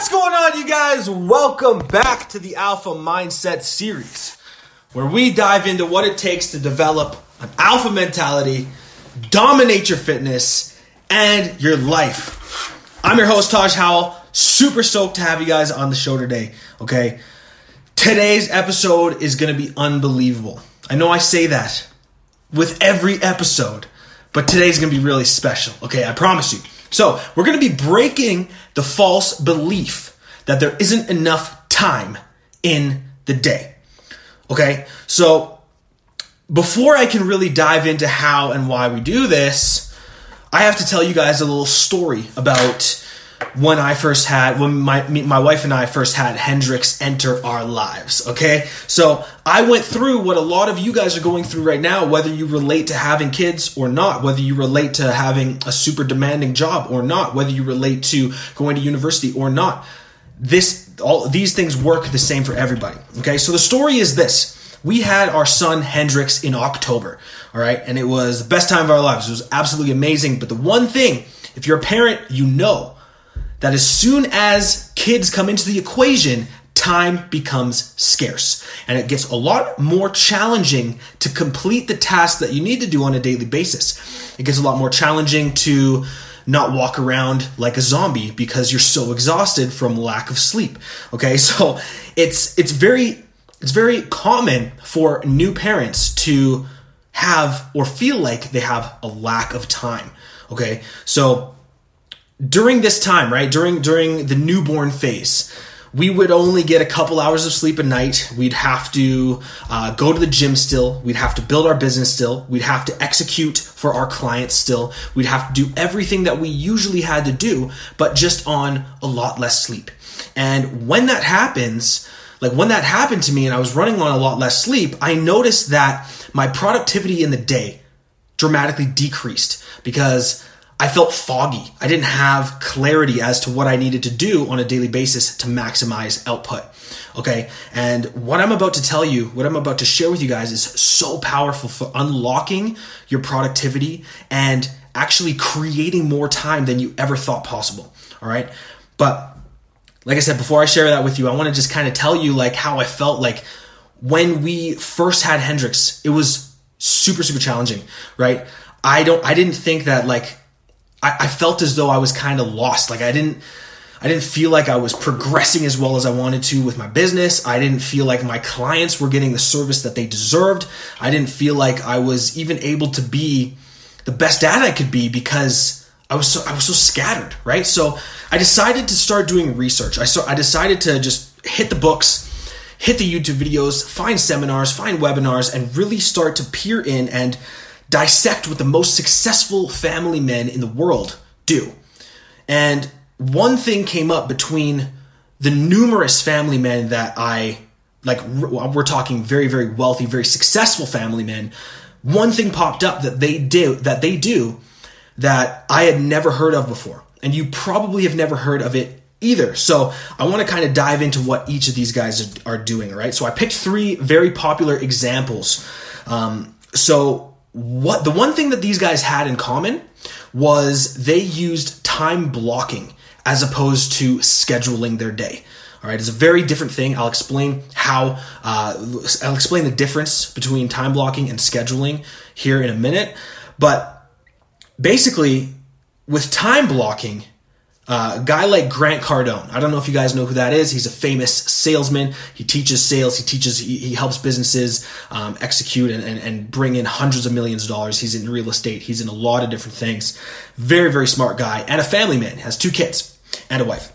What's going on, you guys? Welcome back to the Alpha Mindset series, where we dive into what it takes to develop an alpha mentality, dominate your fitness, and your life. I'm your host, Taj Howell. Super stoked to have you guys on the show today, okay? Today's episode is to be unbelievable. I know I say that with every episode, but today's to be really special, okay? I promise you. So, we're going to be breaking the false belief that there isn't enough time in the day. Okay? So, before I can really dive into how and why we do this, I have to tell you guys a little story about when I first had when my my wife and I first had Hendrix enter our lives. Okay, so I went through what a lot of you guys are going through right now, whether you relate to having kids or not, whether you relate to having a super demanding job or not, whether you relate to going to university or not. This all these things work the same for everybody. Okay, so the story is this. We had our son Hendrix in October, all right, and it was the best time of our lives. It was absolutely amazing. But the one thing, if you're a parent, you know that as soon as kids come into the equation, time becomes scarce and it gets a lot more challenging to complete the tasks that you need to do on a daily basis. It gets a lot more challenging to not walk around like a zombie because you're so exhausted from lack of sleep. Okay? So it's it's very it's very common for new parents to have or feel like they have a lack of time. Okay? So during this time, right, during during the newborn phase, we would only get a couple hours of sleep a night. We'd have to uh, go to the gym still. We'd have to build our business still. We'd have to execute for our clients still. We'd have to do everything that we usually had to do, but just on a lot less sleep. And when that happens, like when that happened to me and I was running on a lot less sleep, I noticed that my productivity in the day dramatically decreased because I felt foggy. I didn't have clarity as to what I needed to do on a daily basis to maximize output. Okay. And what I'm about to tell you, what I'm about to share with you guys is so powerful for unlocking your productivity and actually creating more time than you ever thought possible. All right. But like I said, before I share that with you, I want to just kind of tell you like how I felt like when we first had Hendrix, it was super, super challenging, right? I don't, I didn't think that like I, I felt as though I was kind of lost. Like I didn't I didn't feel like I was progressing as well as I wanted to with my business. I didn't feel like my clients were getting the service that they deserved. I didn't feel like I was even able to be the best dad I could be because I was so I was so scattered, right? So I decided to start doing research. I so I decided to just hit the books, hit the YouTube videos, find seminars, find webinars, and really start to peer in and dissect what the most successful family men in the world do. And one thing came up between the numerous family men that I like we're talking very very wealthy very successful family men. One thing popped up that they do that they do that I had never heard of before. And you probably have never heard of it either. So I want to kind of dive into what each of these guys are doing right? So I picked three very popular examples. Um, so what the one thing that these guys had in common was they used time blocking as opposed to scheduling their day. All right, it's a very different thing. I'll explain how. Uh, I'll explain the difference between time blocking and scheduling here in a minute. But basically, with time blocking, uh, a guy like Grant Cardone. I don't know if you guys know who that is. He's a famous salesman. He teaches sales. He teaches. He, he helps businesses um, execute and, and, and, bring in hundreds of millions of dollars. He's in real estate. He's in a lot of different things. Very very smart guy and a family man. Has two kids and a wife.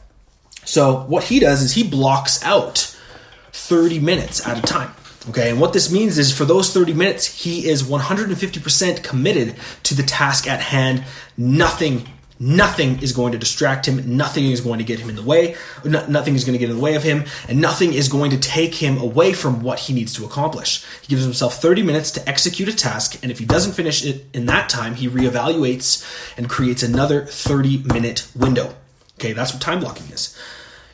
So what he does is he blocks out 30 minutes at a time. Okay, and what this means is for those 30 minutes, he is 150% committed to the task at hand. Nothing Nothing is going to distract him. Nothing is going to get him in the way. nothing is going to get in the way of him. And nothing is going to take him away from what he needs to accomplish. He gives himself 30 minutes to execute a task. And if he doesn't finish it in that time, he reevaluates and creates another 30 minute window. Okay, that's what time blocking is.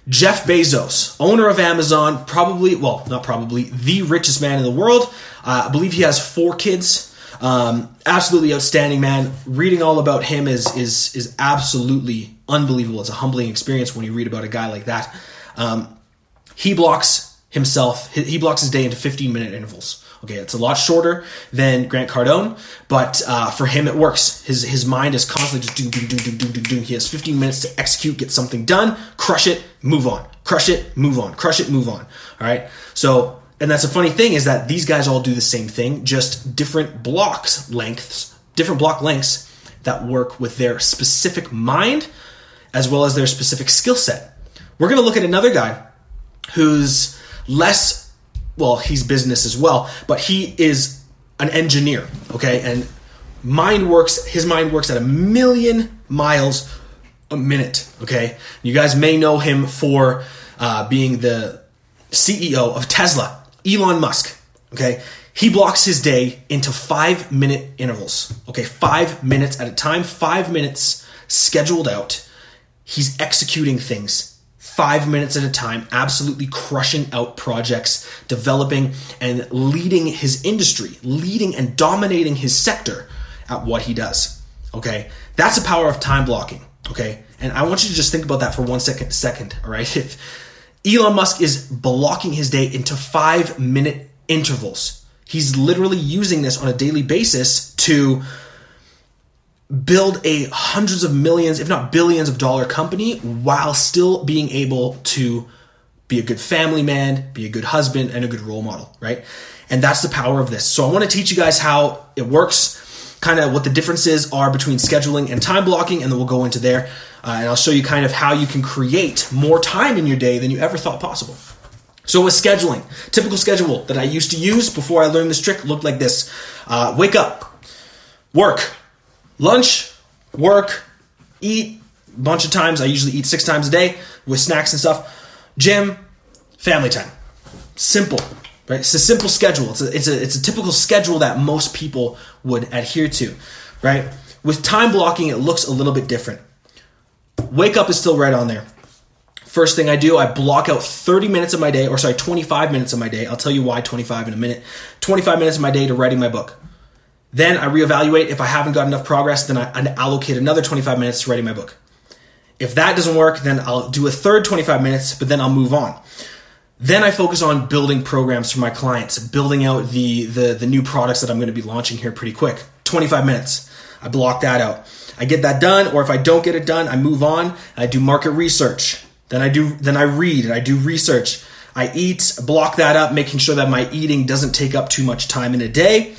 Jeff Bezos, owner of Amazon, probably, well, not probably, the richest man in the world. Uh, I believe he has four kids Um, absolutely outstanding man. Reading all about him is is is absolutely unbelievable. It's a humbling experience when you read about a guy like that. Um, he blocks himself. He blocks his day into 15 minute intervals. Okay, it's a lot shorter than Grant Cardone, but uh, for him it works. His his mind is constantly just doing, doing, doing, doing, doing, doing. He has 15 minutes to execute, get something done, crush it, move on, crush it, move on, crush it, move on. All right. So, and that's a funny thing is that these guys all do the same thing, just different blocks lengths, different block lengths that work with their specific mind as well as their specific skill set. We're going to look at another guy who's less well, he's business as well, but he is an engineer, okay? And mind works, his mind works at a million miles a minute, okay? You guys may know him for uh, being the CEO of Tesla, Elon Musk, okay? He blocks his day into five minute intervals, okay? Five minutes at a time, five minutes scheduled out. He's executing things five minutes at a time, absolutely crushing out projects, developing and leading his industry, leading and dominating his sector at what he does. Okay, that's the power of time blocking. Okay, and I want you to just think about that for one second. Second, all right. If Elon Musk is blocking his day into five minute intervals, he's literally using this on a daily basis to build a hundreds of millions, if not billions of dollar company while still being able to be a good family man, be a good husband, and a good role model, right? And that's the power of this. So I want to teach you guys how it works, kind of what the differences are between scheduling and time blocking, and then we'll go into there. Uh, and I'll show you kind of how you can create more time in your day than you ever thought possible. So with scheduling, typical schedule that I used to use before I learned this trick looked like this. Uh, wake up, work, lunch, work, eat a bunch of times. I usually eat six times a day with snacks and stuff. Gym, family time. Simple, right? It's a simple schedule. It's a, it's a, it's a typical schedule that most people would adhere to, right? With time blocking, it looks a little bit different. Wake up is still right on there. First thing I do, I block out 30 minutes of my day, or sorry, 25 minutes of my day. I'll tell you why 25 in a minute. 25 minutes of my day to writing my book. Then I reevaluate. If I haven't got enough progress, then I, allocate another 25 minutes to writing my book. If that doesn't work, then I'll do a third 25 minutes, but then I'll move on. Then I focus on building programs for my clients, building out the, the, the new products that I'm going to be launching here pretty quick. 25 minutes. I block that out. I get that done, or if I don't get it done, I move on. I do market research. Then I do then I read and I do research. I eat, block that up, making sure that my eating doesn't take up too much time in a day.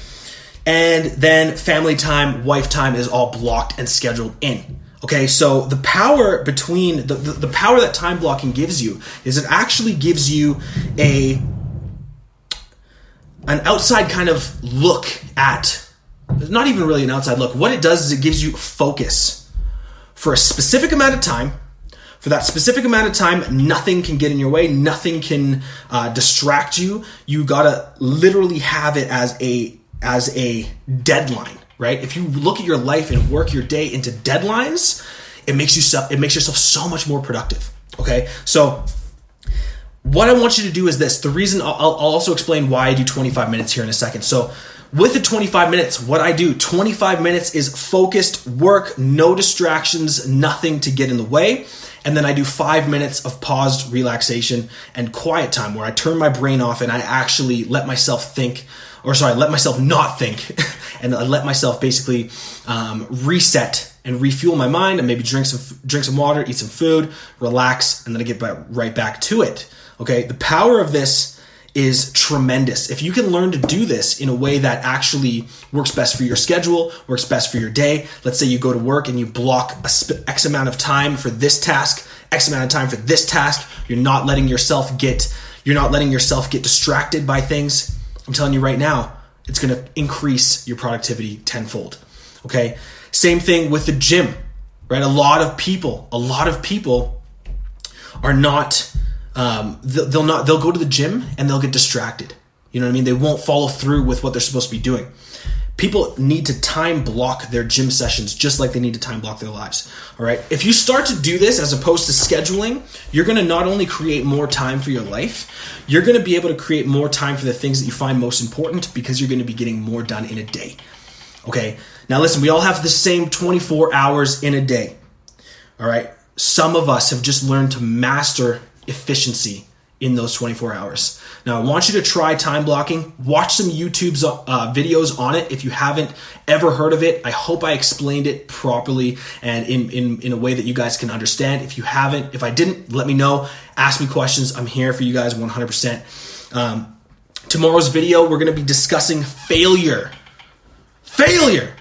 And then family time, wife time is all blocked and scheduled in. Okay, so the power between the, the, the, power that time blocking gives you is it actually gives you a an outside kind of look at not even really an outside look. What it does is it gives you focus for a specific amount of time. For that specific amount of time, nothing can get in your way, nothing can uh, distract you. You gotta literally have it as a as a deadline, right? If you look at your life and work your day into deadlines, it makes you it makes yourself so much more productive. Okay, so what I want you to do is this. The reason I'll, I'll also explain why I do 25 minutes here in a second. So with the 25 minutes, what I do 25 minutes is focused work, no distractions, nothing to get in the way. And then I do five minutes of paused relaxation and quiet time where I turn my brain off and I actually let myself think or sorry, let myself not think, and I let myself basically um, reset and refuel my mind, and maybe drink some drink some water, eat some food, relax, and then I get right back to it. Okay, the power of this is tremendous. If you can learn to do this in a way that actually works best for your schedule, works best for your day. Let's say you go to work and you block a sp- X amount of time for this task, X amount of time for this task. You're not letting yourself get you're not letting yourself get distracted by things I'm telling you right now, it's going to increase your productivity tenfold. Okay. Same thing with the gym, right? A lot of people, a lot of people are not, um, they'll not, they'll go to the gym and they'll get distracted. You know what I mean? They won't follow through with what they're supposed to be doing. People need to time block their gym sessions just like they need to time block their lives. All right. If you start to do this as opposed to scheduling, you're going to not only create more time for your life, you're going to be able to create more time for the things that you find most important because you're going to be getting more done in a day. Okay. Now listen, we all have the same 24 hours in a day. All right. Some of us have just learned to master efficiency in those 24 hours. Now, I want you to try time blocking. Watch some YouTube's uh, videos on it if you haven't ever heard of it. I hope I explained it properly and in, in, in a way that you guys can understand. If you haven't, if I didn't, let me know. Ask me questions. I'm here for you guys 100%. Um, tomorrow's video, we're going to be discussing failure. Failure!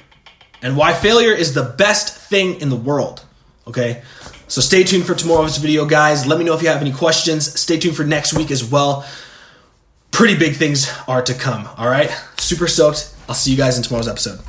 And why failure is the best thing in the world. Okay? So stay tuned for tomorrow's video, guys. Let me know if you have any questions. Stay tuned for next week as well. Pretty big things are to come, all right? Super stoked. I'll see you guys in tomorrow's episode.